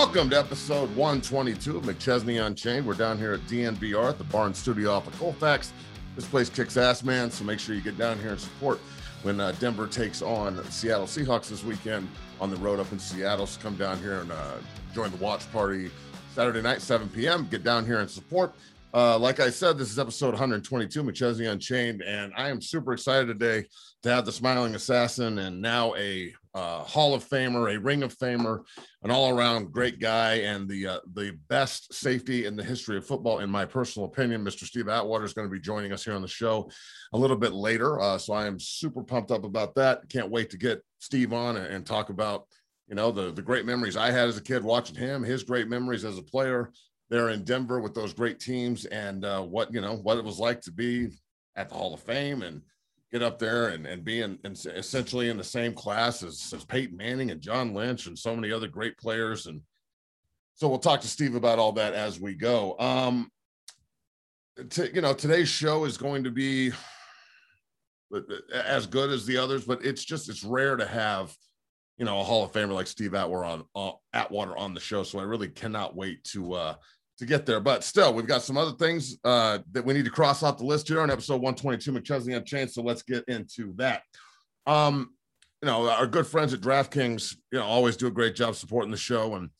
Welcome to episode 122 of McChesney Unchained. We're down here at DNVR at the Barn Studio off of Colfax. This place kicks ass, man. So make sure you get down here and support when uh, Denver takes on Seattle Seahawks this weekend on the road up in Seattle. So come down here and uh, join the watch party Saturday night, 7 p.m. Get down here and support. Uh, like I said, this is episode 122, McChesney Unchained, and I am super excited today to have the smiling assassin and now a uh, Hall of Famer, a Ring of Famer, an all-around great guy, and the uh, the best safety in the history of football, in my personal opinion. Mr. Steve Atwater is going to be joining us here on the show a little bit later, uh, so I am super pumped up about that. Can't wait to get Steve on and, and talk about you know the the great memories I had as a kid watching him, his great memories as a player there in Denver with those great teams, and uh, what you know what it was like to be at the Hall of Fame and get up there and, and be in, in, essentially in the same class as, as Peyton Manning and John Lynch and so many other great players. And so we'll talk to Steve about all that as we go. Um, to, you know, today's show is going to be as good as the others, but it's just, it's rare to have, you know, a Hall of Famer like Steve Atwater on uh, Atwater on the show. So I really cannot wait to, uh, to get there. But still, we've got some other things uh, that we need to cross off the list here on episode 122 McChesney Unchained. So let's get into that. Um, you know, our good friends at DraftKings, you know, always do a great job supporting the show. And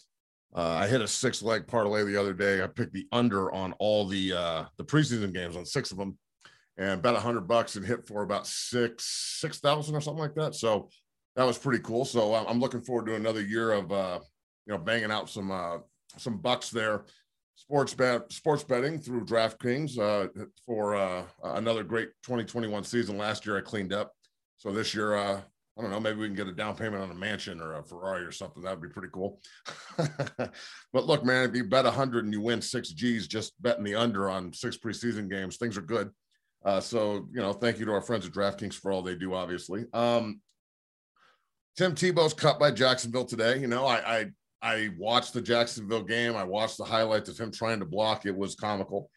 uh, I hit a six leg parlay the other day. I picked the under on all the uh, the preseason games on six of them, and bet a hundred bucks and hit for about six six thousand or something like that. So that was pretty cool. So I'm looking forward to another year of uh, you know banging out some uh, some bucks there sports bet sports betting through DraftKings uh, for uh, another great 2021 season. Last year I cleaned up, so this year uh, I don't know. Maybe we can get a down payment on a mansion or a Ferrari or something. That'd be pretty cool. but look, man, if you bet 100 and you win six G's just betting the under on six preseason games, things are good. Uh, so you know, thank you to our friends at DraftKings for all they do. Obviously, um, Tim Tebow's cut by Jacksonville today. You know, I, I I watched the Jacksonville game. I watched the highlights of him trying to block. It was comical.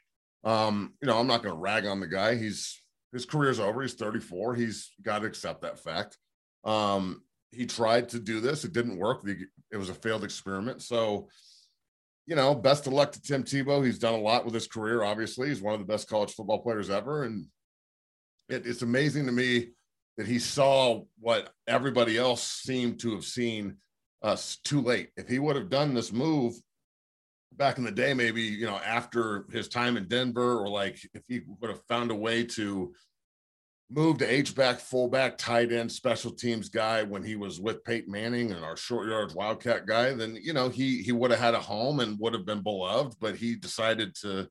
Um, you know, I'm not going to rag on the guy. He's his career's over. He's 34. He's got to accept that fact. Um, he tried to do this. It didn't work. It was a failed experiment. So, you know, best of luck to Tim Tebow. He's done a lot with his career. Obviously, he's one of the best college football players ever, and it, it's amazing to me that he saw what everybody else seemed to have seen us too late. If he would have done this move back in the day, maybe, you know, after his time in Denver, or like if he would have found a way to move to H-back, fullback, tight end, special teams guy when he was with Peyton Manning and our short yards Wildcat guy, then, you know, he he would have had a home and would have been beloved, but he decided to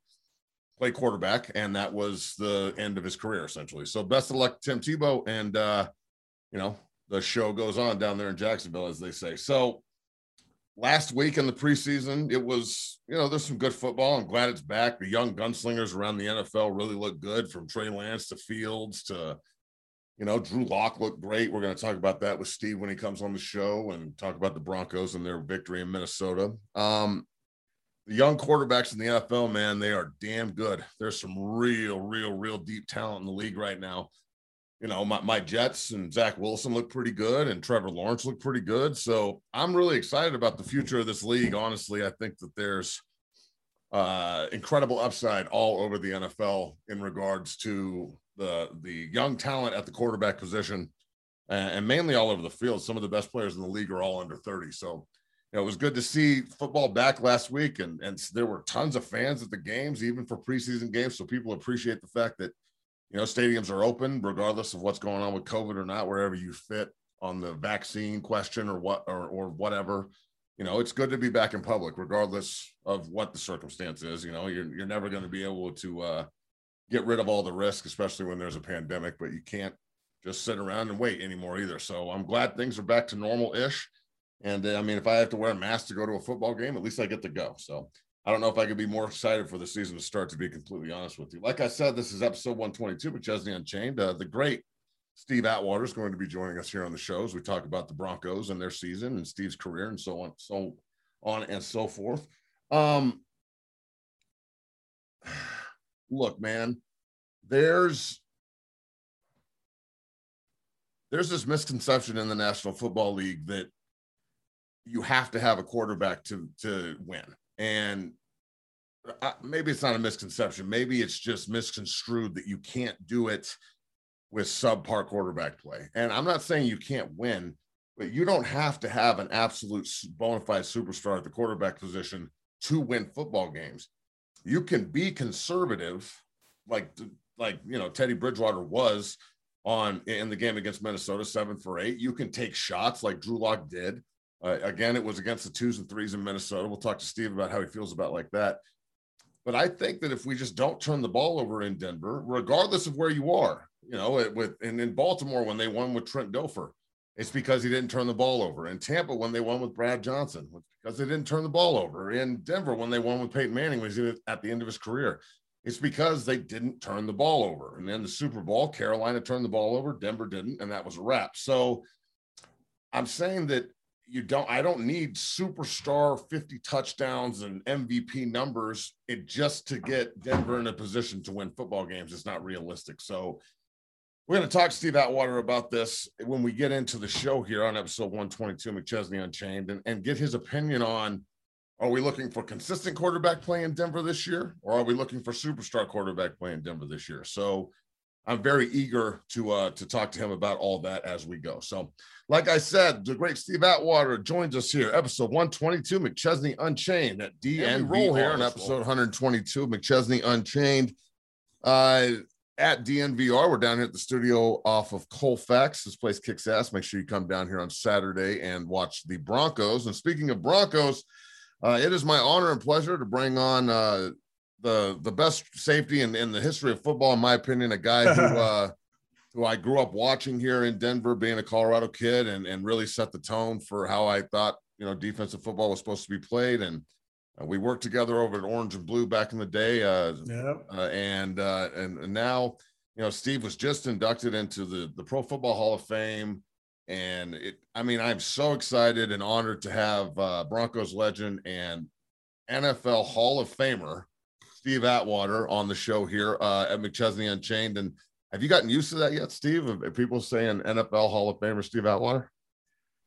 play quarterback and that was the end of his career essentially. So best of luck Tim Tebow and uh you know, the show goes on down there in Jacksonville, as they say. So last week in the preseason, it was, you know, there's some good football. I'm glad it's back. The young gunslingers around the NFL really look good from Trey Lance to Fields to, you know, Drew Lock looked great. We're going to talk about that with Steve when he comes on the show and talk about the Broncos and their victory in Minnesota. Um, the young quarterbacks in the NFL, man, they are damn good. There's some real, real, real deep talent in the league right now you know, my, my Jets and Zach Wilson look pretty good and Trevor Lawrence look pretty good. So I'm really excited about the future of this league. Honestly, I think that there's uh, incredible upside all over the NFL in regards to the the young talent at the quarterback position and, and mainly all over the field. Some of the best players in the league are all under 30. So you know, it was good to see football back last week, and and there were tons of fans at the games, even for preseason games. So people appreciate the fact that you know, stadiums are open regardless of what's going on with COVID or not, wherever you fit on the vaccine question or what or or whatever. You know, it's good to be back in public, regardless of what the circumstance is. You know, you're you're never going to be able to uh, get rid of all the risk, especially when there's a pandemic. But you can't just sit around and wait anymore either. So I'm glad things are back to normal ish. And uh, I mean, if I have to wear a mask to go to a football game, at least I get to go. So I don't know if I could be more excited for the season to start, to be completely honest with you. Like I said, this is episode 122 with Chesney Unchained. Uh, the great Steve Atwater is going to be joining us here on the show as we talk about the Broncos and their season and Steve's career and so on, so on and so forth. Um, look, man, there's there's this misconception in the National Football League that you have to have a quarterback to to win. And uh, maybe it's not a misconception. Maybe it's just misconstrued that you can't do it with subpar quarterback play. And I'm not saying you can't win, but you don't have to have an absolute bona fide superstar at the quarterback position to win football games. You can be conservative, like like you know Teddy Bridgewater was on in the game against Minnesota, seven for eight. You can take shots like Drew Lock did. Uh, again, it was against the twos and threes in Minnesota. We'll talk to Steve about how he feels about like that. But I think that if we just don't turn the ball over in Denver, regardless of where you are, you know, it, with and in Baltimore when they won with Trent Dilfer, it's because he didn't turn the ball over. In Tampa when they won with Brad Johnson, because they didn't turn the ball over. In Denver when they won with Peyton Manning was at the end of his career, it's because they didn't turn the ball over. And then the Super Bowl, Carolina turned the ball over, Denver didn't, and that was a wrap. So I'm saying that you don't I don't need superstar 50 touchdowns and MVP numbers it just to get Denver in a position to win football games. It's not realistic. So we're going to talk to Steve Atwater about this when we get into the show here on episode 122, McChesney Unchained, and, and get his opinion on are we looking for consistent quarterback play in Denver this year, or are we looking for superstar quarterback play in Denver this year? So I'm very eager to uh, to talk to him about all that as we go. So, like I said, the great Steve Atwater joins us here, episode 122, McChesney Unchained at DN roll here on episode 122, McChesney Unchained. Uh, at DNVR, we're down here at the studio off of Colfax. This place kicks ass. Make sure you come down here on Saturday and watch the Broncos. And speaking of Broncos, uh, it is my honor and pleasure to bring on uh, the the best safety in, in the history of football, in my opinion. A guy who uh, who I grew up watching here in Denver, being a Colorado kid, and and really set the tone for how I thought you know defensive football was supposed to be played. And uh, we worked together over at Orange and Blue back in the day. Uh, yeah. Uh, and, uh, and and now you know Steve was just inducted into the the Pro Football Hall of Fame. And it, I mean, I'm so excited and honored to have uh, Broncos legend and NFL Hall of Famer Steve Atwater on the show here uh, at McChesney Unchained. And have you gotten used to that yet, Steve? Are people saying NFL Hall of Famer Steve Atwater?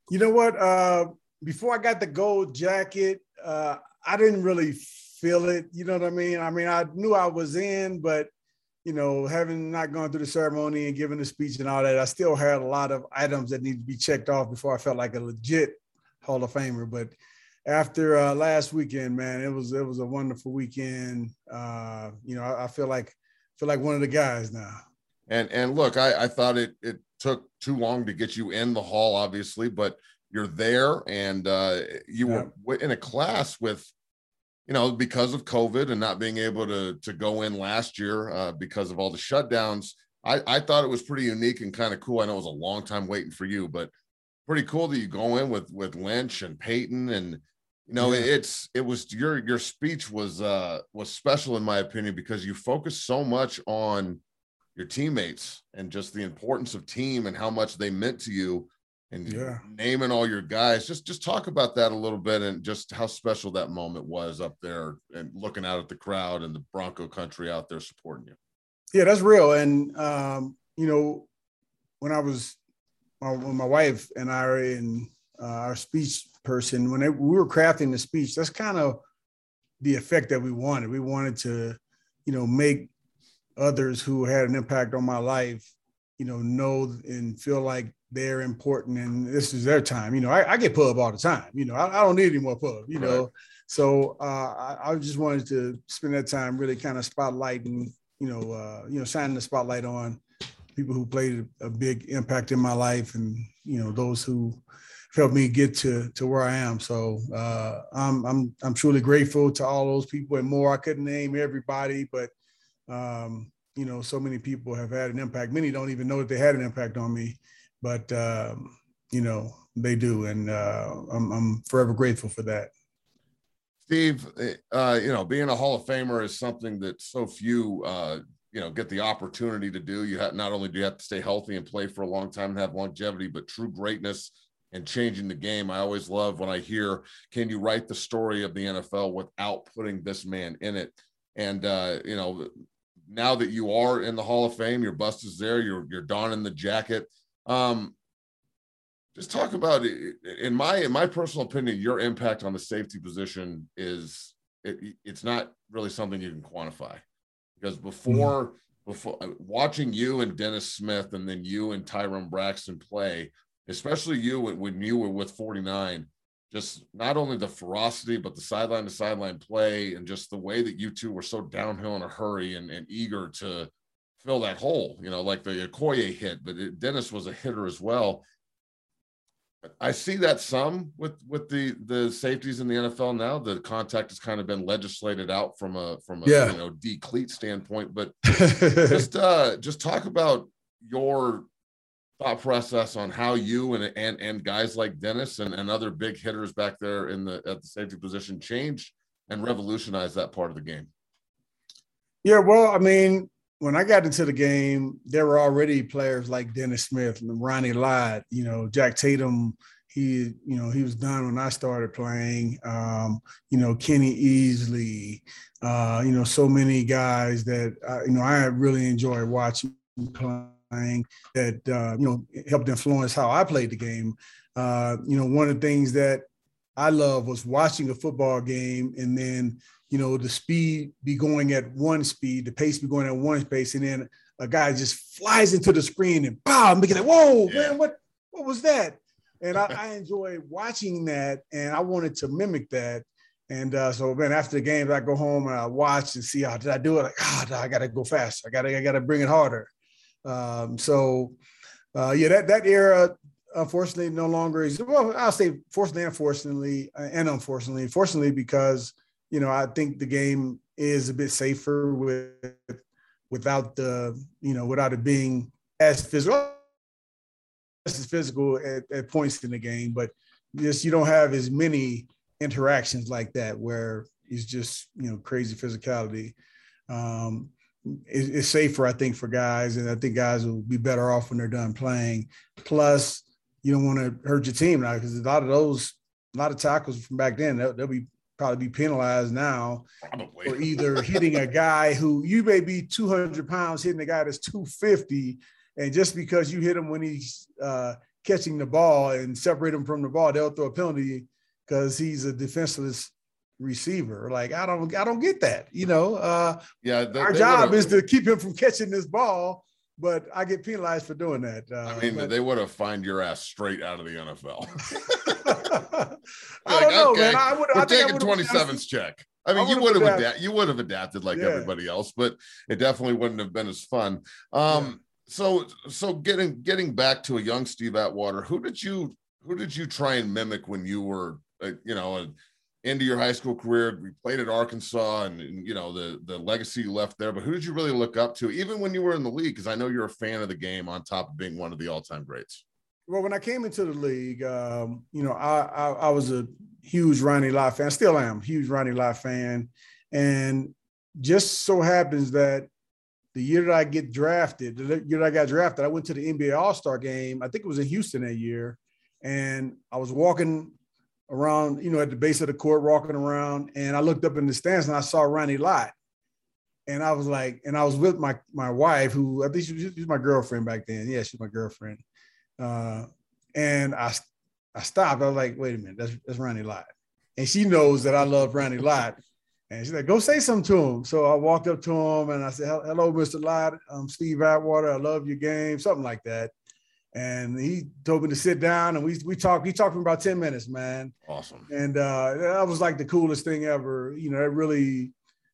You know what? Uh, before I got the gold jacket, uh, I didn't really feel it. You know what I mean? I mean, I knew I was in, but you know, having not gone through the ceremony and giving the speech and all that, I still had a lot of items that need to be checked off before I felt like a legit Hall of Famer. But after uh, last weekend, man, it was it was a wonderful weekend. Uh, you know, I, I, feel like feel like one of the guys now. And and look, I, I thought it it took too long to get you in the hall, obviously, but you're there, and uh, you yeah. were in a class with, you know, because of COVID and not being able to to go in last year uh, because of all the shutdowns. I, I thought it was pretty unique and kind of cool. I know it was a long time waiting for you, but pretty cool that you go in with with Lynch and Peyton and you know, yeah. it's it was your your speech was uh was special in my opinion because you focus so much on your teammates and just the importance of team and how much they meant to you and yeah. naming all your guys. Just just talk about that a little bit and just how special that moment was up there and looking out at the crowd and the Bronco country out there supporting you. Yeah, that's real. And um, you know, when I was when my wife and I are in uh, our speech person, when they, we were crafting the speech, that's kind of the effect that we wanted. We wanted to, you know, make others who had an impact on my life, you know, know and feel like they're important and this is their time. You know, I, I get pub all the time. You know, I, I don't need any more pub. You right. know, so uh, I, I, just wanted to spend that time really kind of spotlighting, you know, uh, you know, shining the spotlight on people who played a big impact in my life and you know those who helped me get to to where I am. So uh, I'm I'm I'm truly grateful to all those people and more. I couldn't name everybody, but um, you know, so many people have had an impact. Many don't even know that they had an impact on me, but um, you know they do, and uh, I'm I'm forever grateful for that. Steve, uh, you know, being a Hall of Famer is something that so few, uh, you know, get the opportunity to do. You have not only do you have to stay healthy and play for a long time and have longevity, but true greatness and changing the game. I always love when I hear, can you write the story of the NFL without putting this man in it? And, uh, you know, now that you are in the Hall of Fame, your bust is there, you're, you're donning the jacket. Um, just talk about it. in my in my personal opinion, your impact on the safety position is it, it's not really something you can quantify because before before uh, watching you and Dennis Smith and then you and Tyrone Braxton play, especially you when you were with 49, just not only the ferocity but the sideline to sideline play and just the way that you two were so downhill in a hurry and, and eager to fill that hole, you know, like the Okoye hit, but it, Dennis was a hitter as well I see that some with with the the safeties in the NFL now. The contact has kind of been legislated out from a from a yeah. you know decleat standpoint. But just uh just talk about your thought process on how you and and and guys like Dennis and, and other big hitters back there in the at the safety position changed and revolutionized that part of the game. Yeah, well, I mean, when I got into the game, there were already players like Dennis Smith Ronnie Lott, you know, Jack Tatum. He, you know, he was done when I started playing. Um, you know, Kenny Easley, uh, you know, so many guys that uh, you know I really enjoyed watching that uh, you know helped influence how I played the game. Uh, you know, one of the things that I love was watching a football game and then you know, the speed be going at one speed, the pace be going at one pace, and then a guy just flies into the screen and bow, making like, whoa, yeah. man, what what was that? And I, I enjoy watching that, and I wanted to mimic that. And uh, so, man, after the games, I go home and I watch and see how did I do it. Like, ah, oh, I got to go fast. I got to, I got to bring it harder. Um, so, uh, yeah, that that era, unfortunately, no longer is. Well, I'll say, fortunately, unfortunately, uh, and unfortunately, fortunately, because you know, I think the game is a bit safer with without the, you know, without it being as physical as physical at, at points in the game, but just you don't have as many interactions like that where it's just you know crazy physicality. Um, it, it's safer, I think, for guys, and I think guys will be better off when they're done playing. Plus, you don't want to hurt your team now because a lot of those, a lot of tackles from back then, they'll, they'll be probably be penalized now probably. for either hitting a guy who you may be 200 pounds hitting a guy that's 250 and just because you hit him when he's uh, catching the ball and separate him from the ball they'll throw a penalty because he's a defenseless receiver like i don't i don't get that you know uh, yeah they, our they job is to keep him from catching this ball but I get penalized for doing that. Uh, I mean, but, they would have fined your ass straight out of the NFL. I like, don't know, okay, man. I would. We're I taking twenty sevens check. I mean, I you would have adapted. you would have adapted like yeah. everybody else, but it definitely wouldn't have been as fun. Um, yeah. so so getting getting back to a young Steve Atwater, who did you who did you try and mimic when you were uh, you know a, into your high school career. We played at Arkansas, and, and, you know the the legacy you left there. But who did you really look up to, even when you were in the league? Because I know you're a fan of the game, on top of being one of the all time greats. Well, when I came into the league, um, you know, I, I, I was a huge Ronnie Lott fan. Still am huge Ronnie Lott fan, and just so happens that the year that I get drafted, the year that I got drafted, I went to the NBA All Star game. I think it was in Houston that year, and I was walking around, you know, at the base of the court, walking around, and I looked up in the stands and I saw Ronnie Lott. And I was like, and I was with my my wife, who I think she was, she was my girlfriend back then. Yeah, she's my girlfriend. Uh, and I I stopped. I was like, wait a minute, that's that's Ronnie Lott. And she knows that I love Ronnie Lott. And she's like, go say something to him. So I walked up to him and I said, hello, Mr. Lott. I'm Steve Atwater. I love your game, something like that and he told me to sit down and we we talked. He talked for about 10 minutes, man. Awesome. And uh, that was like the coolest thing ever. You know, it really,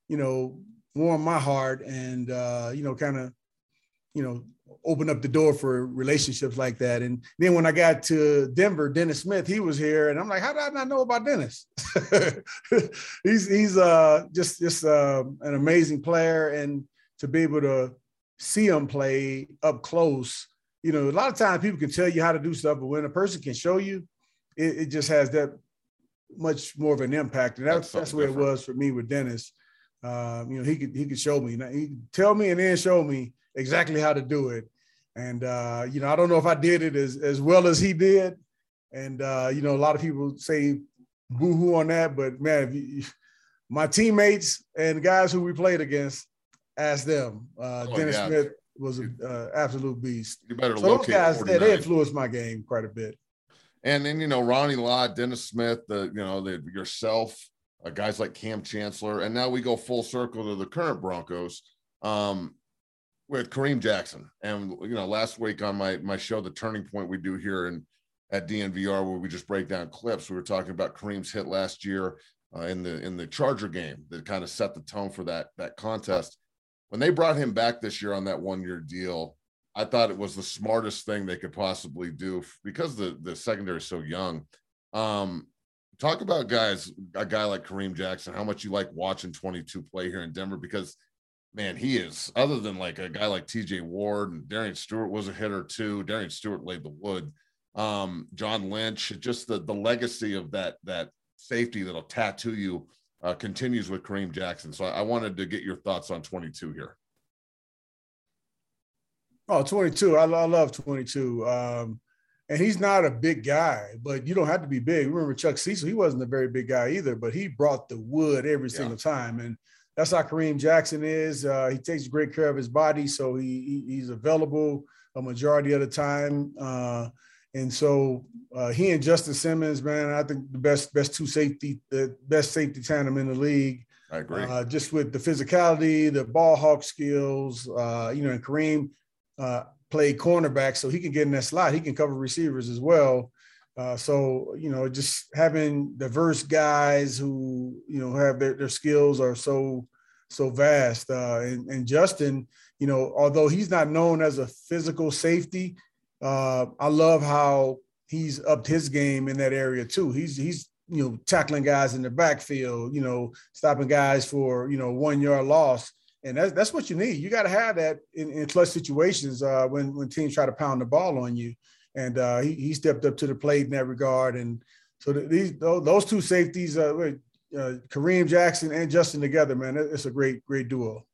you know, warmed my heart and uh, you know, kind of, you know, opened up the door for relationships like that. And then when I got to Denver, Dennis Smith, he was here, and I'm like, how did I not know about Dennis? he's he's uh just just uh, an amazing player, and to be able to see him play up close you know, a lot of times people can tell you how to do stuff, but when a person can show you, it, it just has that much more of an impact. And that's that's, that's where it was for me with Dennis. Um, you know, he could he could show me, he could tell me and then show me exactly how to do it. And uh, you know, I don't know if I did it as as well as he did. And uh, you know, a lot of people say boo-hoo on that, but man, you, my teammates and guys who we played against, ask them. Uh, oh, Dennis yeah. Smith was an uh, absolute beast. You better so those guys they, they influenced my game quite a bit. And then you know Ronnie Lott, Dennis Smith, the you know the yourself, uh, guys like Kam Chancellor, and now we go full circle to the current Broncos um, with Kareem Jackson. And you know, last week on my my show, the Turning Point we do here in at DNVR, where we just break down clips, we were talking about Kareem's hit last year uh, in the in the Charger game that kind of set the tone for that that contest. When they brought him back this year on that one year deal, I thought it was the smartest thing they could possibly do because the the secondary is so young. Um, talk about guys, a guy like Kareem Jackson, how much you like watching 22 play here in Denver because man, he is other than like a guy like TJ Ward and Darian Stewart was a hitter too. Darian Stewart laid the wood. Um, John Lynch, just the the legacy of that that safety that'll tattoo you uh, continues with Kareem Jackson. So I, I wanted to get your thoughts on 22 here. Oh, 22. I, I love 22. Um, and he's not a big guy, but you don't have to be big. Remember Chuck Cecil, he wasn't a very big guy either, but he brought the wood every yeah. single time. And that's how Kareem Jackson is. Uh, he takes great care of his body, so he, he he's available a majority of the time. Uh, and so uh, he and Justin Simmons, man, I think the best best two safety, the best safety tandem in the league. I agree. Uh, just with the physicality, the ball hawk skills, uh, you know, and Kareem uh, played cornerback, so he can get in that slot. He can cover receivers as well. Uh, so you know, just having diverse guys who you know have their, their skills are so so vast. Uh, and, and Justin, you know, although he's not known as a physical safety, uh, I love how he's upped his game in that area too. He's he's you know tackling guys in the backfield, you know, stopping guys for you know one yard loss, and that's that's what you need. You got to have that in, in clutch situations uh, when when teams try to pound the ball on you. And uh, he he stepped up to the plate in that regard. And so these those two safeties, uh, uh, Kareem Jackson and Justin together, man, it's a great great duo.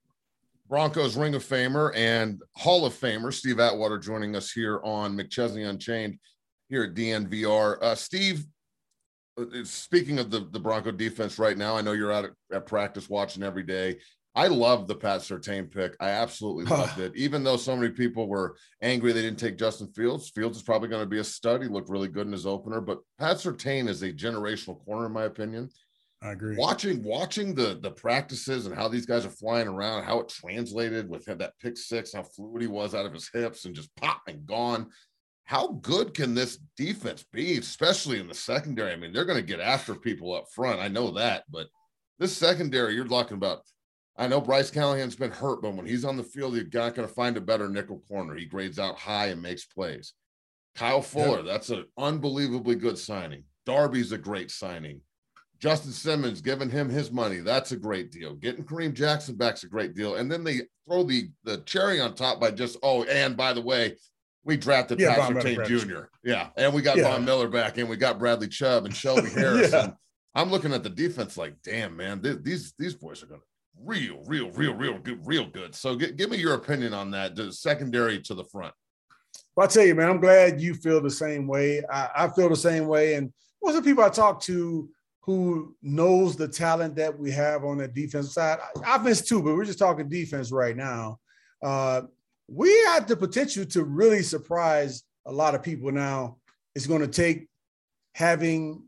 Broncos Ring of Famer and Hall of Famer Steve Atwater joining us here on McChesney Unchained here at DNVR. Uh, Steve, uh, speaking of the, the Bronco defense right now, I know you're out at, at practice watching every day. I love the Pat Surtain pick. I absolutely loved it. Even though so many people were angry they didn't take Justin Fields, Fields is probably going to be a stud. He looked really good in his opener, but Pat Surtain is a generational corner, in my opinion. I agree. Watching watching the the practices and how these guys are flying around, how it translated with that pick six, how fluid he was out of his hips and just pop and gone. How good can this defense be, especially in the secondary? I mean, they're going to get after people up front. I know that, but this secondary, you're talking about. I know Bryce Callahan's been hurt, but when he's on the field, you're not going to find a better nickel corner. He grades out high and makes plays. Kyle Fuller, that's an unbelievably good signing. Darby's a great signing. Justin Simmons giving him his money. That's a great deal. Getting Kareem Jackson back's a great deal. And then they throw the the cherry on top by just, oh, and by the way, we drafted yeah, Pat Surtain Jr. Yeah. And we got yeah. Von Miller back and we got Bradley Chubb and Shelby Harris. yeah. I'm looking at the defense like, damn, man, these these boys are gonna real, real, real, real good, real good. So g- give me your opinion on that, the secondary to the front. Well, I tell you, man, I'm glad you feel the same way. I, I feel the same way. And most of the people I talk to who knows the talent that we have on the defense side. Offense too, but we're just talking defense right now. Uh, we have the potential to really surprise a lot of people. Now, it's going to take having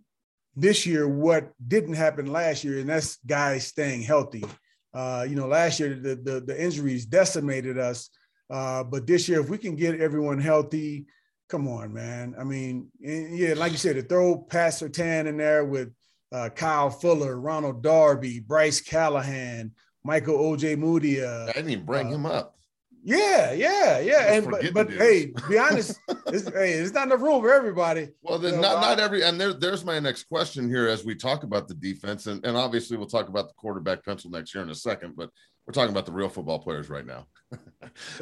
this year what didn't happen last year, and that's guys staying healthy. Uh, you know, last year the, the, the injuries decimated us, uh, but this year if we can get everyone healthy, come on, man. I mean, yeah, like you said, to throw Pat Surtain in there with uh, Kyle Fuller, Ronald Darby, Bryce Callahan, Michael Ojemudia. I didn't even bring uh, him up. Yeah, yeah, yeah. And but, but hey, be honest, it's, hey, it's not enough room for everybody. Well, then not not every and there, there's my next question here as we talk about the defense, and, and obviously we'll talk about the quarterback pencil next year in a second, but we're talking about the real football players right now.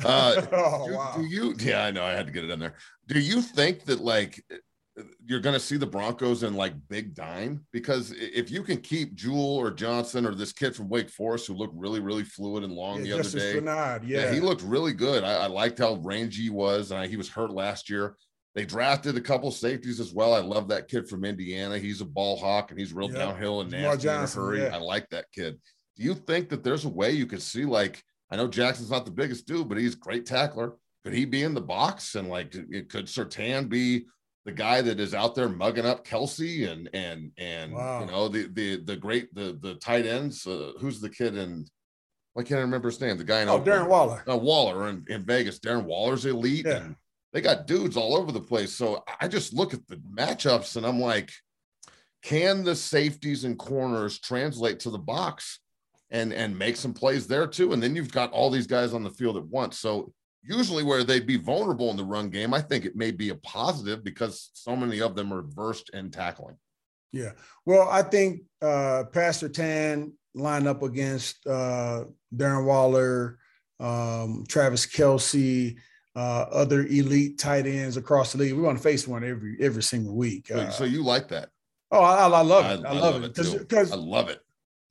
uh, oh, do, wow. do you yeah, I know I had to get it in there. Do you think that like you're going to see the Broncos in like big dime because if you can keep Jewel or Johnson or this kid from Wake Forest who looked really, really fluid and long yeah, the other day. Yeah. yeah. he looked really good. I, I liked how rangy he was. And he was hurt last year. They drafted a couple safeties as well. I love that kid from Indiana. He's a ball hawk and he's real downhill and nasty Johnson, in a hurry. Yeah. I like that kid. Do you think that there's a way you could see like I know Jackson's not the biggest dude, but he's a great tackler. Could he be in the box and like it could Surtain be the guy that is out there mugging up Kelce and and and wow. you know the the the great the the tight ends. Uh, who's the kid in? Why can't I remember his name? The guy in oh Darren Waller. Uh, Waller in, in Vegas. Darren Waller's elite. Yeah. And they got dudes all over the place. So I just look at the matchups and I'm like, can the safeties and corners translate to the box and and make some plays there too? And then you've got all these guys on the field at once. So usually where they'd be vulnerable in the run game, I think it may be a positive because so many of them are versed in tackling. Yeah. Well, I think uh, Pat Surtain lined up against uh, Darren Waller, um, Travis Kelce, uh, other elite tight ends across the league. We want to face one every every single week. Uh, so you like that? Oh, I, I love it. I, I love, love, it because I love it.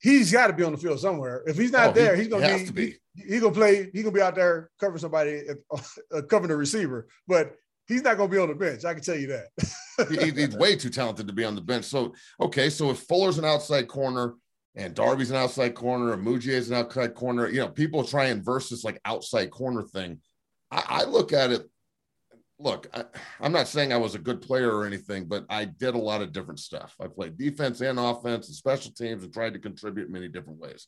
He's got to be on the field somewhere. If he's not oh, there, he, he's gonna be, be. He, he, gonna play. He's gonna be out there covering somebody, uh, covering the receiver. But he's not gonna be on the bench. I can tell you that. he, he's way too talented to be on the bench. So okay, so if Fuller's an outside corner and Darby's an outside corner and Mujie's an outside corner, you know, people try and verse this like outside corner thing. I, I look at it. Look, I, I'm not saying I was a good player or anything, but I did a lot of different stuff. I played defense and offense and special teams and tried to contribute many different ways.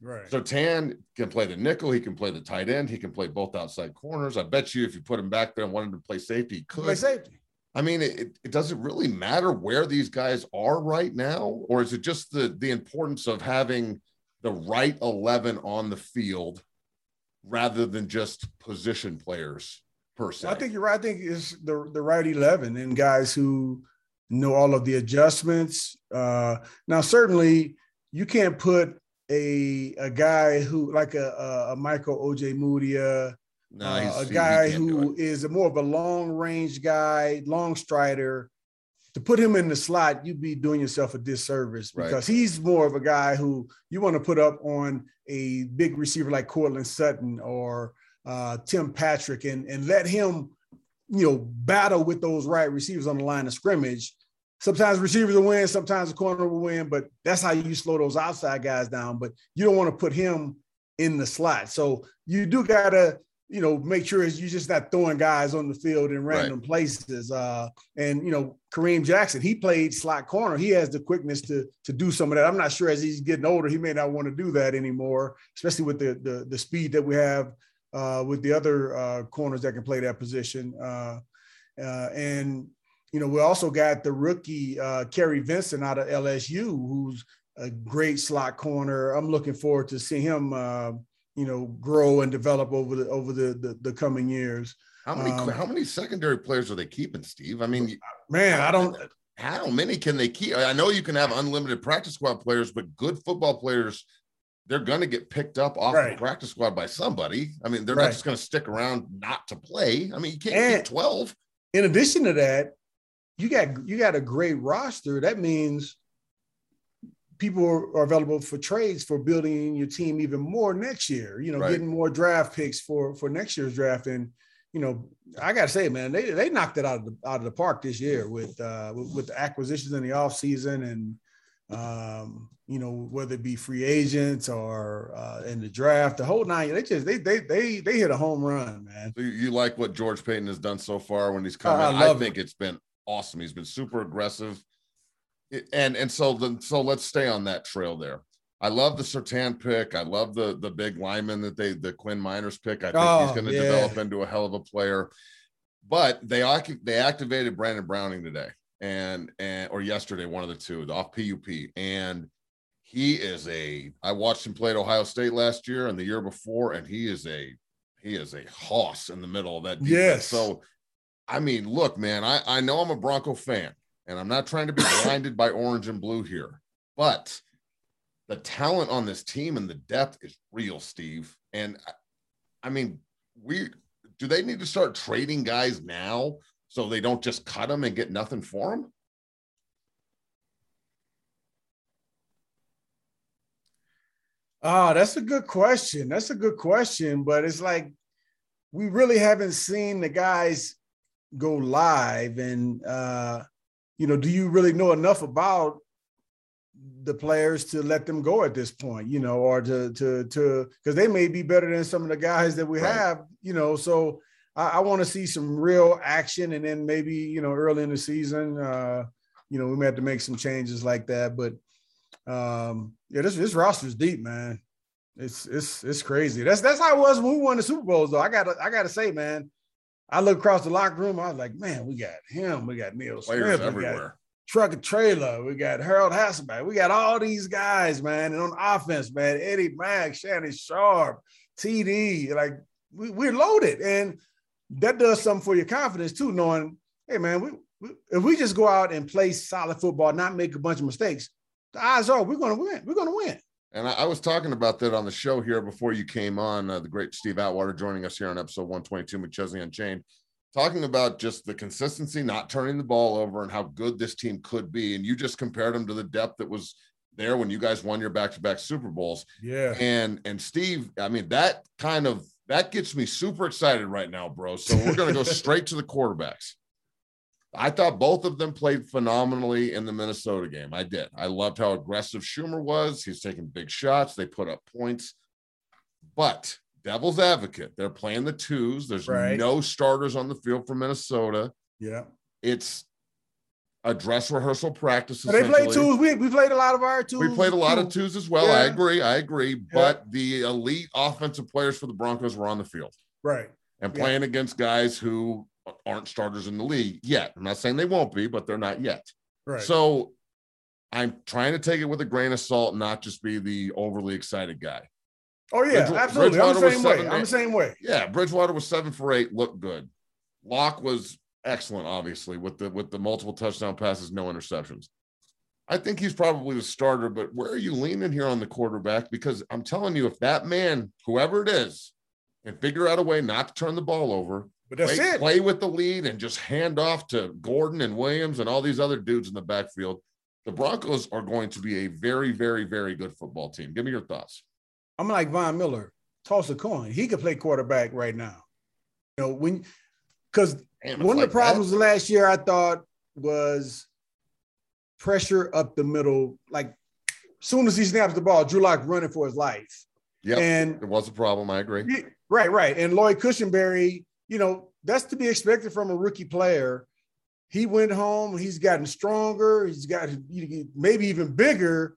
Right. Surtain can play the nickel. He can play the tight end. He can play both outside corners. I bet you if you put him back there and wanted to play safety, he could. Play safety. I mean, it, it doesn't really matter where these guys are right now, or is it just the the importance of having the right 11 on the field rather than just position players per se. I think you're right. I think it's the the right eleven and guys who know all of the adjustments. Uh, now, certainly, you can't put a a guy who like a a, Michael Ojemudia, no, uh, a guy who is a more of a long range guy, long strider. To put him in the slot, you'd be doing yourself a disservice because right. he's more of a guy who you want to put up on a big receiver like Courtland Sutton or uh, Tim Patrick and, and let him, you know, battle with those right receivers on the line of scrimmage. Sometimes receivers will win, sometimes the corner will win, but that's how you slow those outside guys down. But you don't want to put him in the slot. So you do gotta you know, make sure you're just not throwing guys on the field in random right. places. Uh, and you know, Kareem Jackson, he played slot corner. He has the quickness to to do some of that. I'm not sure as he's getting older, he may not want to do that anymore, especially with the the, the speed that we have uh, with the other uh, corners that can play that position. Uh, uh, and you know, we also got the rookie uh, Kary Vincent out of LSU, who's a great slot corner. I'm looking forward to seeing him you know grow and develop over the over the the, the coming years. How many um, how many secondary players are they keeping, Steve? I mean, man, I don't. How many can they keep? I know you can have unlimited practice squad players, but good football players, they're going to get picked up off right. the practice squad by somebody. I mean, they're right. not just going to stick around not to play. I mean, you can't and keep twelve. In addition to that, you got you got a great roster. That means people are, available for trades for building your team even more next year. You know, right. getting more draft picks for for next year's draft. And you know, I gotta say, man, they they knocked it out of the out of the park this year with uh, with, with the acquisitions in the offseason and um, you know, whether it be free agents or uh, in the draft, the whole nine. They just they they they they hit a home run, man. So you like what George Paton has done so far when he's come uh, I, I think it. it's been awesome. He's been super aggressive and and so the, so let's stay on that trail there. I love the Surtain pick. I love the the big lineman that they the Quinn Meinerz pick. I think oh, he's going to yeah. develop into a hell of a player. But they they activated Baron Browning today and and or yesterday, one of the two, the off PUP, and he is a. I watched him play at Ohio State last year and the year before, and he is a he is a hoss in the middle of that defense. Yes. So, I mean, look, man, I I know I'm a Bronco fan and I'm not trying to be blinded by orange and blue here, but the talent on this team and the depth is real, Steve. And uh, I mean, we do they need to start trading guys now so they don't just cut them and get nothing for them? Oh, that's a good question. That's a good question, but it's like we really haven't seen the guys go live and uh you know, do you really know enough about the players to let them go at this point, you know, or to to to because they may be better than some of the guys that we right. have, you know. So I, I want to see some real action, and then maybe you know early in the season, uh, you know, we may have to make some changes like that. But um, yeah, this this roster's deep, man. It's it's it's crazy. That's that's how it was when we won the Super Bowls, though. I got I got to say, man. I look across the locker room. I was like, man, we got him. We got Neil Players Smith. Everywhere. Truck and Trailer. We got Harald Hasselbach. We got all these guys, man. And on offense, man, Eddie Mack, Shannon Sharpe, TD. Like we, we're loaded, and that does something for your confidence too. Knowing, hey, man, we, we if we just go out and play solid football, not make a bunch of mistakes, the odds are we're going to win. We're going to win. And I, I was talking about that on the show here before you came on. Uh, the great Steve Atwater joining us here on episode 122 McChesney Unchained, talking about just the consistency, not turning the ball over, and how good this team could be. And you just compared them to the depth that was there when you guys won your back-to-back Super Bowls. Yeah. And and Steve, I mean that kind of that gets me super excited right now, bro. So we're gonna go straight to the quarterbacks. I thought both of them played phenomenally in the Minnesota game. I did. I loved how aggressive Schumer was. He's taking big shots. They put up points. But devil's advocate, they're playing the twos. There's Right. no starters on the field for Minnesota. Yeah. It's a dress rehearsal practice. They played twos. We, we played a lot of our twos. We played a lot of twos as well. I agree. I agree. But the elite offensive players for the Broncos were on the field Right. and Yeah. playing against guys who aren't starters in the league yet. I'm not saying they won't be, but they're not yet. Right. So I'm trying to take it with a grain of salt, not just be the overly excited guy. oh yeah, Bridgewa- absolutely. I'm the same way. I'm the same way. Yeah, Bridgewater was seven for eight, looked good. Lock was excellent, obviously, with the with the multiple touchdown passes, no interceptions. I think he's probably the starter, but where are you leaning here on the quarterback? Because I'm telling you, if that man, whoever it is, can figure out a way not to turn the ball over, But that's play, it. play with the lead and just hand off to Gordon and Williams and all these other dudes in the backfield, the Broncos are going to be a very, very, very good football team. Give me your thoughts. I'm like Von Miller. Toss a coin. He could play quarterback right now. You know, when because one like of the problems last year I thought was pressure up the middle. Like soon as he snaps the ball, Drew Lock running for his life. Yeah, And it was a problem. I agree. Right, right. And Lloyd Cushenberry, you know, that's to be expected from a rookie player. He went home, he's gotten stronger, he's got maybe even bigger,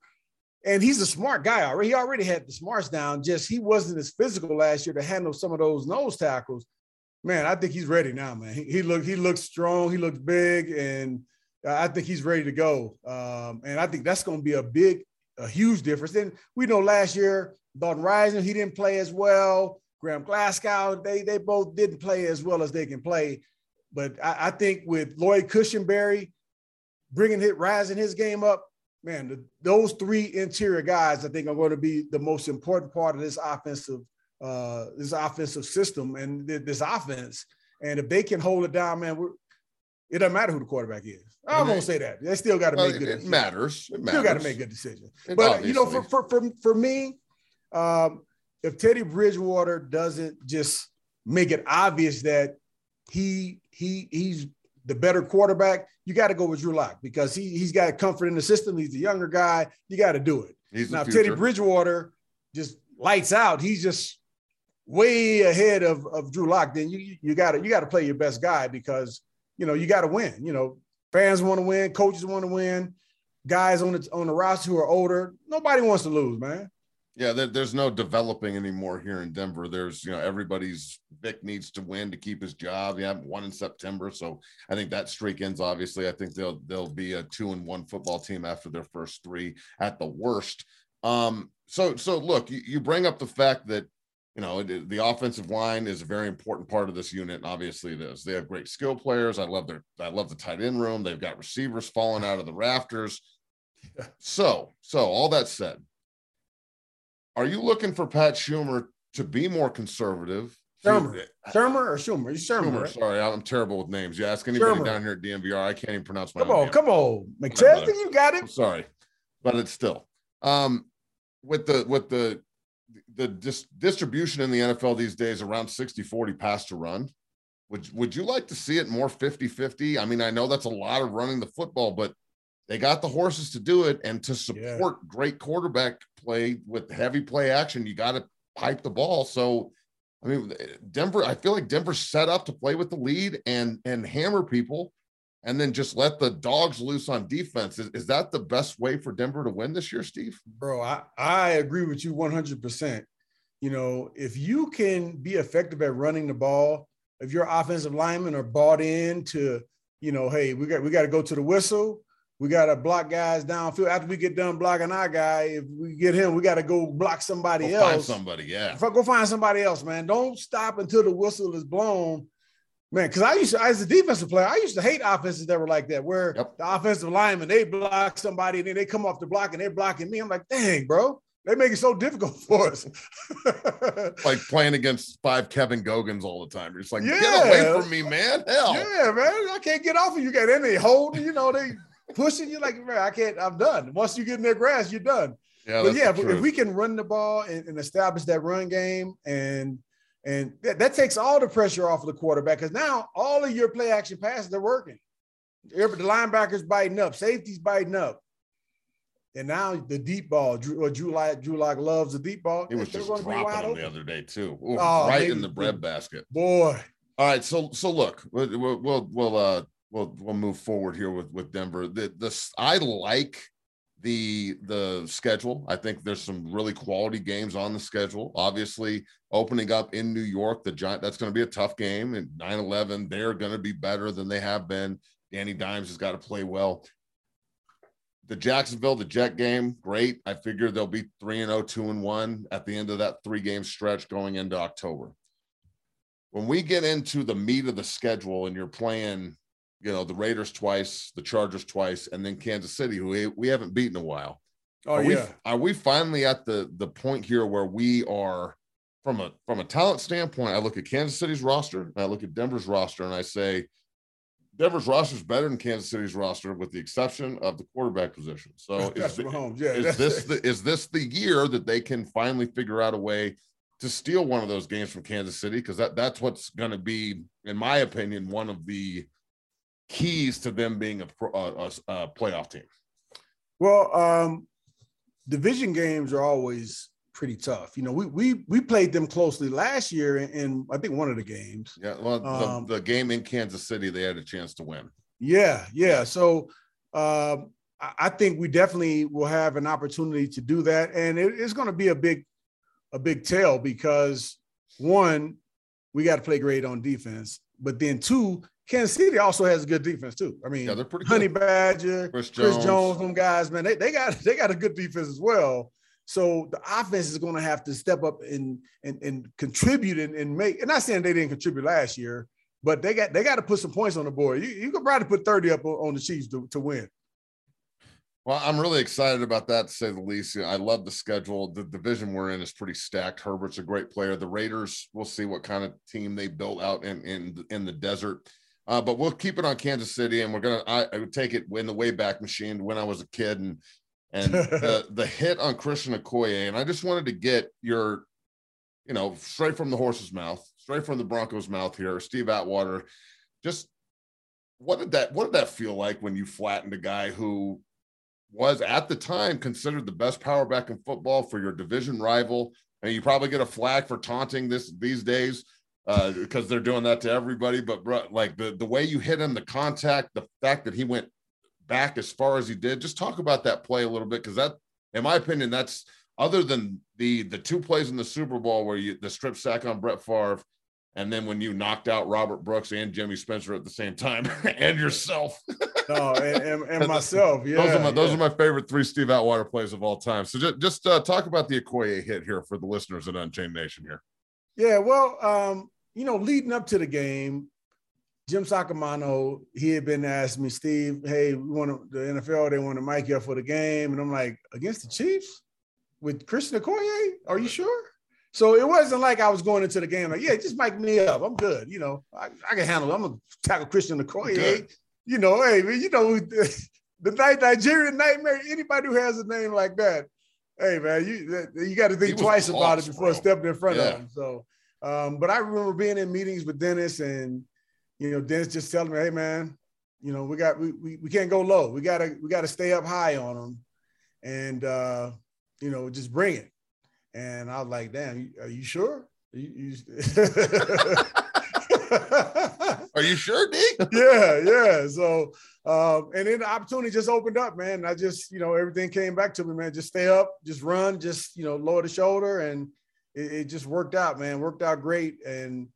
and he's a smart guy already. He already had the smarts down, just he wasn't as physical last year to handle some of those nose tackles. Man, I think he's ready now, man. He, he look he looks strong, he looks big, and I think he's ready to go. Um, and I think that's going to be a big, a huge difference. Then we know last year, Dalton Risner, he didn't play as well. Graham Glasgow, they they both didn't play as well as they can play. But I, I think with Lloyd Cushenberry bringing it, rising his game up, man, the, those three interior guys I think are going to be the most important part of this offensive uh, this offensive system and th- this offense. And if they can hold it down, man, we're, it doesn't matter who the quarterback is. I won't they- say that. They still got to Well, make good. it decisions. matters. It matters. Still got to make good decisions. It But you know, for, for for for me, um, if Teddy Bridgewater doesn't just make it obvious that he he he's the better quarterback, you got to go with Drew Lock because he he's got comfort in the system. He's the younger guy. You got to do it. He's now, if. Teddy Bridgewater just lights out. He's just way ahead of, of Drew Lock. Then you you got to you got to play your best guy because you know you got to win. You know, fans want to win, coaches want to win, guys on the on the roster who are older. Nobody wants to lose, man. Yeah, there, there's no developing anymore here in Denver. There's, you know, everybody's Vic needs to win to keep his job. Haven't won in September, so I think that streak ends. Obviously, I think they'll they'll be a two and one football team after their first three at the worst. Um, so so look, you, you bring up the fact that you know the offensive line is a very important part of this unit, and obviously it is. They have great skill players. I love their I love the tight end room. They've got receivers falling out of the rafters. So so all that said are you looking for Pat Schumer to be more conservative? Shurmur. Shurmur or Schumer? He's Shurmur. Schumer, right? sorry, I'm terrible with names. You ask anybody Shurmur. down here at DNVR, I can't even pronounce my name. Come on, name. come on. McChesney, you got it. I'm sorry, but it's still um with the with the the dis- distribution in the NFL these days around 60 40 pass to run. Would would you like to see it more 50 50? I mean, I know that's a lot of running the football, but they got the horses to do it. And to Yeah. support great quarterback play with heavy play action, you got to pipe the ball. So I mean, Denver, I feel like Denver's set up to play with the lead and and hammer people and then just let the dogs loose on defense. Is, is that the best way for Denver to win this year, Steve? Bro, I, I agree with you 100%. You know, if you can be effective at running the ball, if your offensive linemen are bought in to, you know, hey, we got we got to go to the whistle. We got to block guys downfield. After we get done blocking our guy, if we get him, we got to go block somebody go else. Find somebody, yeah. Go find somebody else, man. Don't stop until the whistle is blown Man, because I used to, as a defensive player, I used to hate offenses that were like that, where yep. the offensive lineman they block somebody and then they come off the block and they're blocking me. I'm like, dang, bro, they make it so difficult for us. like playing against five Kevin Gogans all the time. You're just like, yeah. get away from me, man. Hell. Yeah, man. I can't get off of you. Got they holding, you know, they pushing you like, man, I can't, I'm done. Once you get in their grass, you're done. Yeah, but yeah, if, if we can run the ball and, and establish that run game and and that, that takes all the pressure off of the quarterback because now all of your play action passes are working. The linebackers biting up, safeties biting up. And now the deep ball, Drew, Drew Lock, Drew Lock loves the deep ball. He was just dropping the other day too, Ooh, oh, right in the bread basket. Boy. All right, so so look, we'll we'll we'll uh we'll we'll move forward here with with Denver. The this I like the the schedule. I think there's some really quality games on the schedule. Obviously, opening up in New York, the Giant that's going to be a tough game. And 9-11, they're going to be better than they have been. Danny Dimes has got to play well. The Jacksonville, the Jet game, great. I figure they'll be 3 and 0, 2 and 1 at the end of that three game stretch going into October. When we get into the meat of the schedule and you're playing you know, the Raiders twice, the Chargers twice, and then Kansas City, who we, we haven't beaten a while. Oh are yeah. We, are we finally at the the point here where we are from a from a talent standpoint? I look at Kansas City's roster and I look at Denver's roster and I say Denver's roster is better than Kansas City's roster, with the exception of the quarterback position. So is, yeah, is this the, is this the year that they can finally figure out a way to steal one of those games from Kansas City? Because that that's what's going to be, in my opinion, one of the keys to them being a, a, a playoff team? Well, um, division games are always pretty tough. You know, we we we played them closely last year in, in I think one of the games. Yeah, well, um, the, the, game in Kansas City, they had a chance to win. Yeah, yeah. So um, I think we definitely will have an opportunity to do that, and it, it's going to be a big a big tell because one, we got to play great on defense, but then two, Kansas City also has a good defense too. I mean, yeah, they're pretty Honey good. Badger, Chris Jones. Chris Jones, them guys, man, they, they got they got a good defense as well. So the offense is going to have to step up and and, and contribute and, and make. And not saying they didn't contribute last year, but they got they got to put some points on the board. You, you could probably put 30 up on the Chiefs to, to win. Well, I'm really excited about that to say the least. I love the schedule. The division we're in is pretty stacked. Herbert's a great player. The Raiders, we'll see what kind of team they built out in in, in the desert. Uh, but we'll keep it on Kansas City, and we're gonna. I, I would take it in the Wayback Machine when I was a kid, and and the the hit on Christian Okoye, and I just wanted to get your, you know, straight from the horse's mouth, straight from the Broncos' mouth here, Steve Atwater. Just what did that what did that feel like when you flattened a guy who was at the time considered the best power back in football for your division rival? And you probably get a flag for taunting this these days uh, because they're doing that to everybody. But bro, like the the way you hit him, the contact, the fact that he went back as far as he did, just talk about that play a little bit because that, in my opinion, that's other than the the two plays in the Super Bowl where you the strip sack on Brett Favre. And then when you knocked out Robert Brooks and Jimmy Spencer at the same time, and yourself, oh, and, and, and myself, yeah, those are my yeah. those are my favorite three Steve Atwater plays of all time. So just just uh, talk about the Okoye hit here for the listeners at Unchained Nation here. Yeah, well, um, you know, leading up to the game, Jim Saccomano, he had been asking me, Steve, hey, we want the NFL, they want to mic you up for the game. And I'm like, against the Chiefs with Christian Okoye? Are you sure? So it wasn't like I was going into the game like, yeah, just mic me up. I'm good. You know, I, I can handle it. I'm going to tackle Christian Okoye. You know, hey, man, you know, the the Nigerian nightmare, anybody who has a name like that, hey, man, you you got to think twice about it before bro. stepping in front yeah. of him. So um, but I remember being in meetings with Dennis and, you know, Dennis just telling me, hey man, you know, we got, we, we, we can't go low. We gotta, we gotta stay up high on them and, uh, you know, just bring it. And I was like, damn, are you sure? You, Are you sure, D? yeah, yeah. So, um, and then the opportunity just opened up, man. I just, you know, everything came back to me, man. Just stay up, just run, just, you know, lower the shoulder. And it, it just worked out, man. Worked out great. And,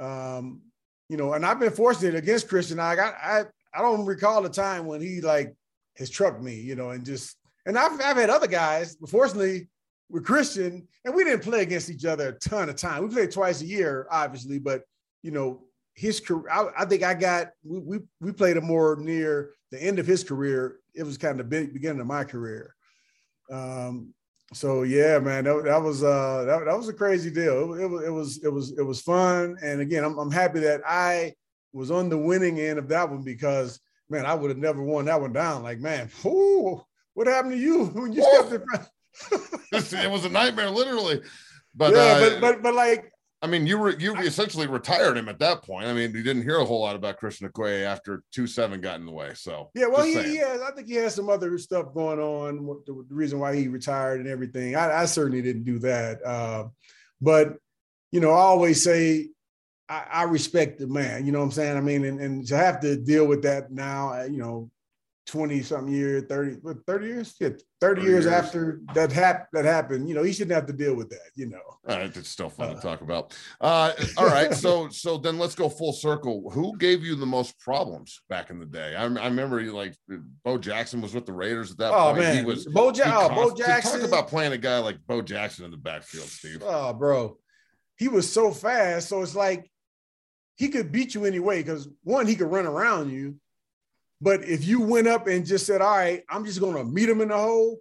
um, you know, and I've been fortunate against Christian. I got, I, I don't recall the time when he like has trucked me, you know, and just, and I've, I've had other guys, but fortunately with Christian, and we didn't play against each other a ton of time. We played twice a year, obviously, but you know, his career, I, I think I got we, we we played him more near the end of his career. It was kind of the beginning of my career. Um, so yeah, man, that, that was uh that, that was a crazy deal. It, it, was it was it was it was fun, and again, I'm I'm happy that I was on the winning end of that one because man, I would have never won that one down. Like man, whoo, what happened to you when you stepped in front? it was a nightmare, literally. But yeah, uh, but but but like I mean, you were you essentially retired him at that point. I mean, you didn't hear a whole lot about Christian Okoye after two seven got in the way. So yeah, well, he, he has. I think he has some other stuff going on. The, the reason why he retired and everything. I, I certainly didn't do that. Uh, but you know, I always say I, I, respect the man. You know what I'm saying? I mean, and, and to have to deal with that now, you know, 20 something years, 30, 30 years? Yeah, 30, 30 years, years, after that hap- that happened, you know, he shouldn't have to deal with that, you know. All right, it's still fun uh, to talk about. Uh, all right, so so then let's go full circle. Who gave you the most problems back in the day? I, I remember you like Bo Jackson was with the Raiders at that oh, point. Man. He was Bo, ja- oh, Bo Jackson. Talk about playing a guy like Bo Jackson in the backfield, Steve. Oh, bro. He was so fast. So it's like he could beat you anyway because one, he could run around you but if you went up and just said, "All right, I'm just going to meet him in the hole,"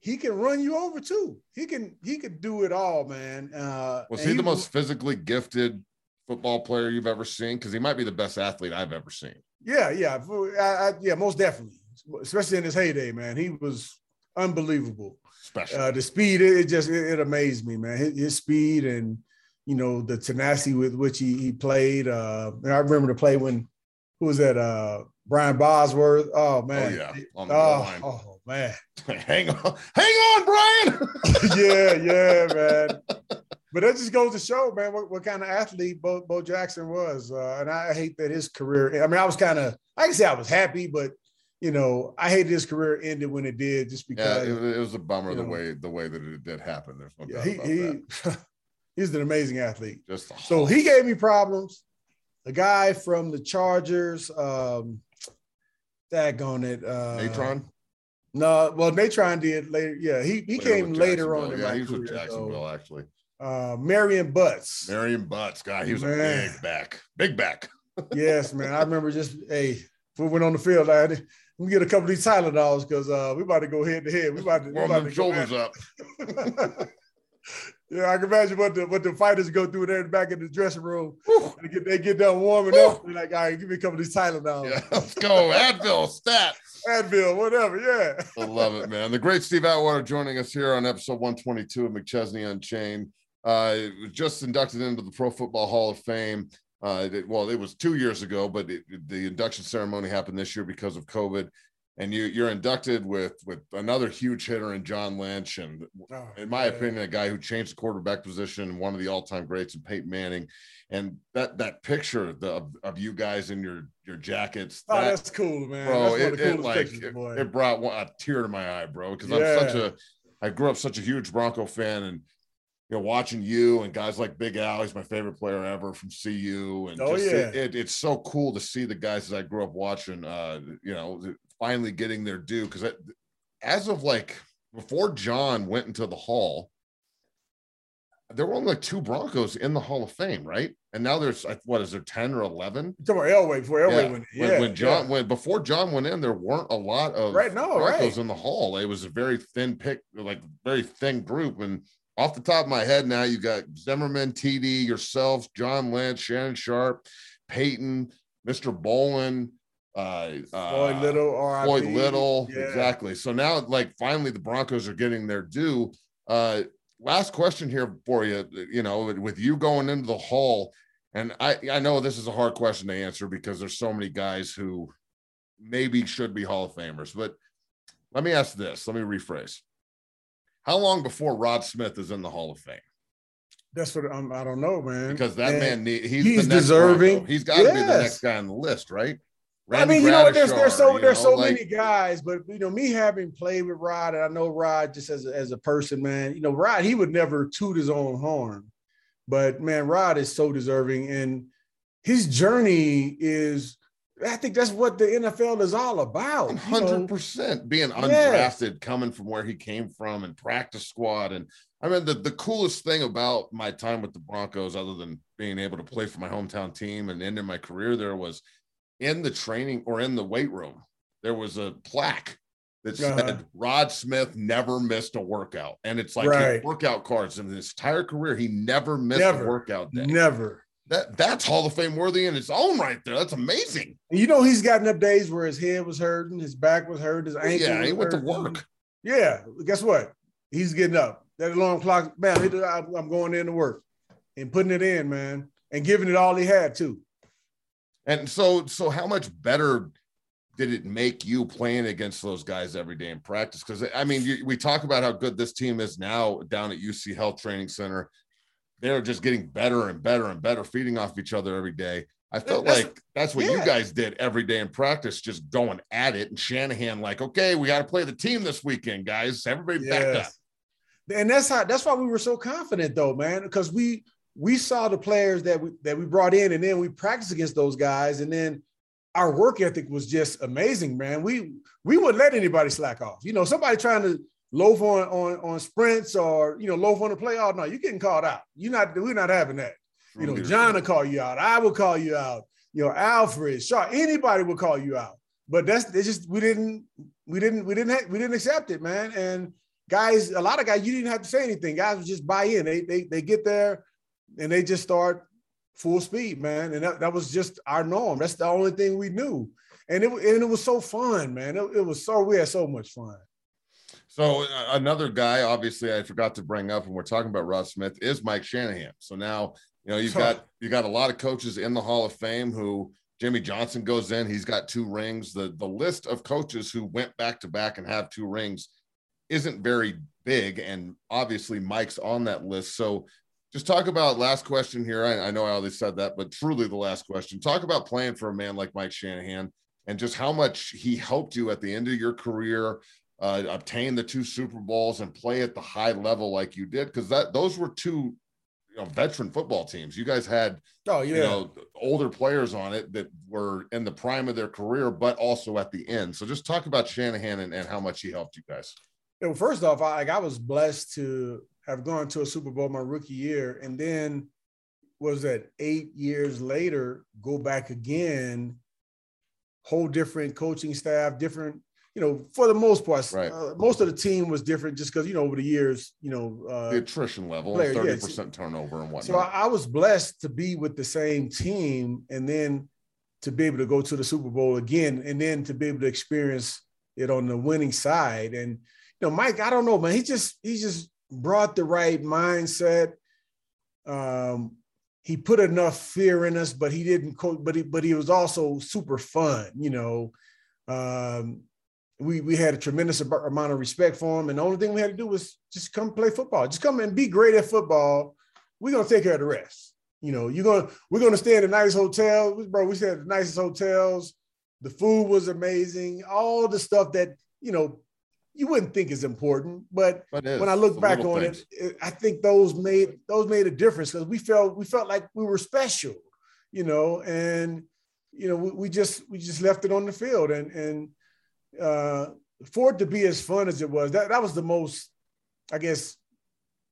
he can run you over too. He can he could do it all, man. Uh, was he, he the most physically gifted football player you've ever seen? Because he might be the best athlete I've ever seen. Yeah, yeah, I, I, yeah, most definitely. Especially in his heyday, man, he was unbelievable. Special. Uh, the speed, it, it just it, it, amazed me, man. His, his, speed and you know the tenacity with which he, he played. Uh, I remember the play when who was that? Uh, Brian Bosworth. Oh man. Oh yeah. On the oh, line. oh man. hang on, hang on, Brian. yeah, yeah, man. But that just goes to show, man, what, what kind of athlete Bo, Bo Jackson was. Uh, and I hate that his career. I mean, I was kind of, I can say I was happy, but you know, I hated his career ended when it did, just because. Yeah, it, it was a bummer the know, way the way that it did happen. There's no yeah, he, he he's an amazing athlete. Just so he gave me problems. The guy from the Chargers, um, on it. Uh, Natron? No, well, Natron did later. Yeah, he he later came later on. Yeah, he was career, with Jacksonville so. actually. Uh, Marion Butts. Marion Butts, guy, he was man. a big back, big back. yes, man. I remember just hey, if we went on the field, I had we get a couple of these Tylenols because uh, we about to go head to head. We about to, about to shoulders up. Yeah, I can imagine what the what the fighters go through there back in the dressing room. They get they get done warming Woo. up. They're like, all right, give me a couple of these Tylenol. Yeah, let's go. Advil, stat. Advil, whatever. Yeah. I love it, man. The great Steve Atwater joining us here on episode 122 of McChesney Unchained. Uh, just inducted into the Pro Football Hall of Fame. Uh, it, well, it was two years ago, but it, the induction ceremony happened this year because of COVID and you you're inducted with with another huge hitter in John Lynch, and oh, in my opinion, a guy who changed the quarterback position, one of the all time greats, in Peyton Manning. And that that picture the, of, of you guys in your your jackets, oh, that, that's cool, man, bro. It, it, like pictures, it, it, brought one, a tear to my eye, bro, because yeah. I'm such a I grew up such a huge Bronco fan, and you know, watching you and guys like Big Al, he's my favorite player ever from CU. And oh, just, yeah. it, it, it's so cool to see the guys that I grew up watching, uh, you know, finally getting their due because as of like before John went into the hall, there were only like two Broncos in the Hall of Fame, right? And now there's what is there ten or eleven? About Elway before Elway yeah. went. Yeah, when, when John yeah. when before John went in, there weren't a lot of right no Broncos right. in the Hall. It was a very thin pick, like very thin group. And off the top of my head, now you got Zimmerman, TD, yourself, John Lynch, Shannon Sharpe, Peyton, Mr. Bowlen, uh, Floyd Little, uh, Floyd Little, yeah. exactly. So now, like, finally, the Broncos are getting their due. Uh, last question here for you. You know, with you going into the Hall, and I I know this is a hard question to answer because there's so many guys who maybe should be Hall of Famers, but let me ask this. Let me rephrase. How long before Rod Smith is in the Hall of Fame? That's what I'm, I don't know, man. Because that And man, need, he's, he's the next deserving. Bronco. He's got to be the next guy on the list, right? I mean, you know, there's there's so Gradishar, there's so like- many guys, but you know, me having played with Rod, and I know Rod just as a, as a person, man. You know, Rod he would never toot his own horn, but man, Rod is so deserving, and his journey is. I think that's what the NFL is all about. hundred percent being undrafted, coming from where he came from, and practice squad. And I mean, the the coolest thing about my time with the Broncos, other than being able to play for my hometown team and ending my career there, was in the training or in the weight room. There was a plaque that said Uh-huh. Rod Smith never missed a workout, and it's like Right. workout cards in his entire career. He never missed Never. a workout day. Never. That that's Hall of Fame worthy in its own right there. That's amazing. You know, he's gotten up days where his head was hurting, his back was hurt, his ankle. yeah, he went to work. Yeah, guess what? He's getting up. That alarm clock, bam, I'm I'm going in to work and putting it in, man, and giving it all he had too. And so, so how much better did it make you playing against those guys every day in practice? Because I mean, you, we talk about how good this team is now down at UC Health Training Center. They're just getting better and better and better, feeding off each other every day. I felt That's- like that's what you guys did every day in practice, just going at it. And Shanahan, like, okay, we got to play the team this weekend, guys. Everybody back up. And that's how that's why we were so confident though, man, because we we saw the players that we that we brought in and then we practiced against those guys and then our work ethic was just amazing, man. We we wouldn't let anybody slack off. You know, somebody trying to loaf on on on sprints or you know loaf on the play. Oh no, you're getting called out. You're not. We're not having that. You know, John will call you out. I will call you out. You know, Alfred, Shaw, anybody will call you out. But that's it's just we didn't we didn't we didn't ha- we didn't accept it, man. And guys, a lot of guys, you didn't have to say anything. Guys would just buy in. They they they get there and they just start full speed, man. And that, that was just our norm. That's the only thing we knew. And it and it was so fun, man. It, it was so we had so much fun. So uh, another guy, obviously, I forgot to bring up, when we're talking about Rod Smith, is Mike Shanahan. So now, you know, you've got you got a lot of coaches in the Hall of Fame who Jimmy Johnson goes in, he's got two rings. The the list of coaches who went back to back and have two rings isn't very big, and obviously Mike's on that list. So just talk about last question here. I, I know I always said that, but truly the last question. Talk about playing for a man like Mike Shanahan and just how much he helped you at the end of your career uh, obtain the two Super Bowls and play at the high level like you did, because that those were two you know veteran football teams. You guys had Oh yeah. you know older players on it that were in the prime of their career, but also at the end. So just talk about Shanahan and, and how much he helped you guys. Yeah, well, first off, I, like I was blessed to have gone to a Super Bowl my rookie year, and then was that eight years later go back again, whole different coaching staff, different. You know, for the most part, Right. uh, most of the team was different, just because you know over the years, you know, uh, The attrition level, thirty yes. percent turnover and whatnot. so I, I was blessed to be with the same team, and then to be able to go to the Super Bowl again, and then to be able to experience it on the winning side. And you know, Mike, I don't know, man. He just he just brought the right mindset. Um, he put enough fear in us, but he didn't. Co- but he but he was also super fun. You know, um, we we had a tremendous amount of respect for him, and the only thing we had to do was just come play football. Just come and be great at football. We're gonna take care of the rest. You know, you're gonna we're gonna stay in a nice hotel, bro. We stayed at the nicest hotels. The food was amazing. All the stuff that you know you wouldn't think is important, but But when I look The back on it, it, I think those made those made a difference because we felt we felt like we were special, you know, and you know we, we just we just left it on the field and and uh, for it to be as fun as it was, that that was the most, I guess,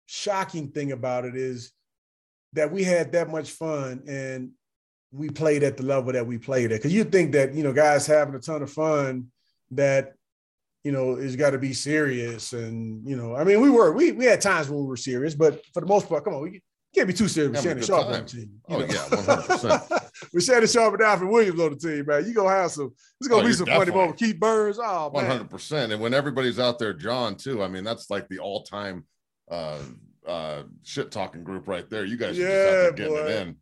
shocking thing about it is that we had that much fun and we played at the level that we played at. Because you think that you know guys having a ton of fun that you know, it's got to be serious. And, you know, I mean, we were, we, we had times when we were serious, but for the most part, come on, we can't be too serious with Having a Shannon Sharpe on the time. team. Oh, know? yeah, 100%. with Shannon Sharpe and Alfred Williams on the team, man, you going to have some, it's Oh, going to be you're some funny moments. Keith Burns, oh, One man. hundred percent. And when everybody's out there, John too. I mean, that's like the all-time uh, uh, shit talking group right there. You guys are just there Yeah, getting it in.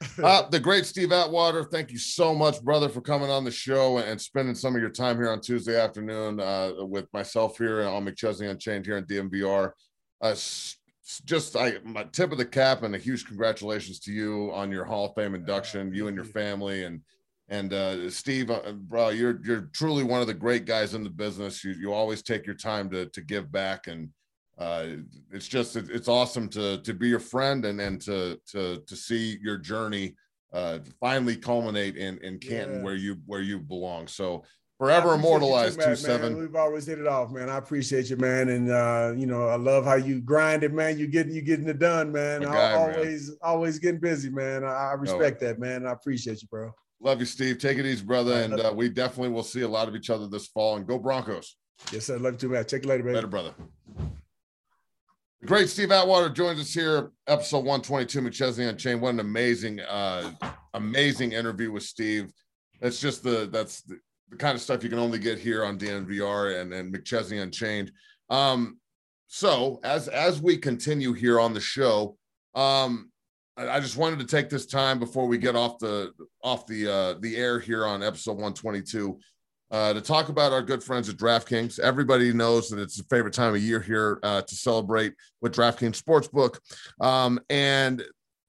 Uh, the great Steve Atwater, thank you so much, brother, for coming on the show and spending some of your time here on Tuesday afternoon uh, with myself here and on McChesney Unchained here in DNVR. Uh, just I my tip of the cap and a huge congratulations to you on your Hall of Fame induction, you and your family and and uh, Steve, uh, bro, you're you're truly one of the great guys in the business. You you always take your time to to give back, and uh, it's just it, it's awesome to to be your friend and and to to to see your journey uh, finally culminate in in Canton yeah. where you where you belong. So forever immortalized two seven. We've always hit it off, man. I appreciate you, man, and uh, you know I love how you grind it, man. You getting you getting it done, man. Guy, always man. always getting busy, man. I, I respect no. that, man. I appreciate you, bro. Love you, Steve. Take it easy, brother, and uh, we definitely will see a lot of each other this fall. And go Broncos! Yes, sir. Love you too, man. Check you later, baby. Later, brother. Great Steve Atwater joins us here, episode 122, McChesney Unchained. What an amazing, uh, amazing interview with Steve. That's just the that's the, the kind of stuff you can only get here on DNVR and, and McChesney Unchained. Um, so as as we continue here on the show, um, I, I just wanted to take this time before we get off the off the uh, the air here on episode 122 uh, to talk about our good friends at DraftKings. Everybody knows that it's a favorite time of year here uh, to celebrate with DraftKings Sportsbook. Um, and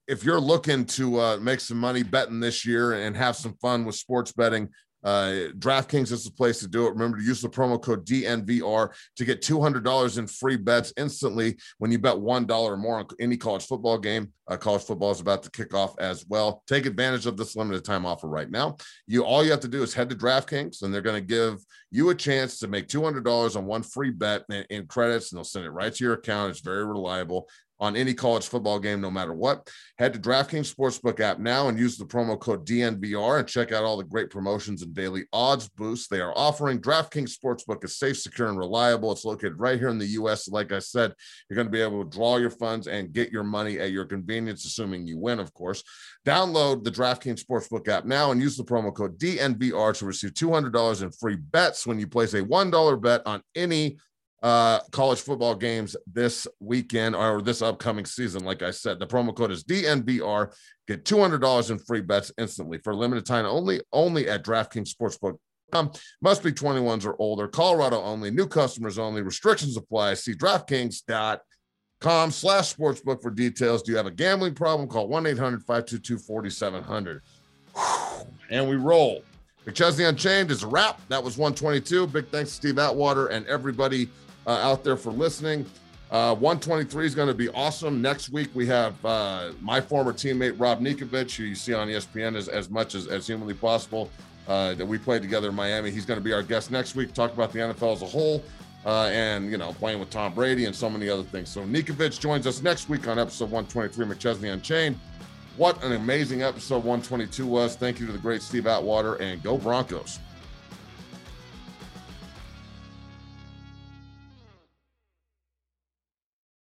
if you're looking to uh, make some money betting this year and have some fun with sports betting, uh, DraftKings is the place to do it. Remember to use the promo code DNVR to get $200 in free bets instantly when you bet $1 or more on any college football game. Uh, college football is about to kick off as well. Take advantage of this limited time offer right now. You all you have to do is head to DraftKings and they're going to give you a chance to make $200 on one free bet in, in credits and they'll send it right to your account. It's very reliable on any college football game, no matter what. Head to DraftKings Sportsbook app now and use the promo code DNVR and check out all the great promotions and daily odds boosts they are offering. DraftKings Sportsbook is safe, secure, and reliable. It's located right here in the U.S. Like I said, you're going to be able to draw your funds and get your money at your convenience, assuming you win, of course. Download the DraftKings Sportsbook app now and use the promo code DNVR to receive $200 in free bets when you place a $1 bet on any uh, college football games this weekend or this upcoming season. Like I said, the promo code is DNVR. Get $200 in free bets instantly for limited time only, only at DraftKings Sportsbook. Um, must be 21s or older, Colorado only, new customers only, restrictions apply. See DraftKings.com slash sportsbook for details. Do you have a gambling problem? Call 1 800 522 4700. And we roll. McChesney Unchained is a wrap. That was 122. Big thanks to Steve Atwater and everybody uh, out there for listening. Uh, 123 is going to be awesome. Next week, we have uh, my former teammate, Rob Ninkovich, who you see on ESPN as, as much as, as humanly possible, uh, that we played together in Miami. He's going to be our guest next week, talk about the NFL as a whole uh, and, you know, playing with Tom Brady and so many other things. So Nikovich joins us next week on episode 123, McChesney Unchained. What an amazing episode 122 was. Thank you to the great Steve Atwater and go Broncos.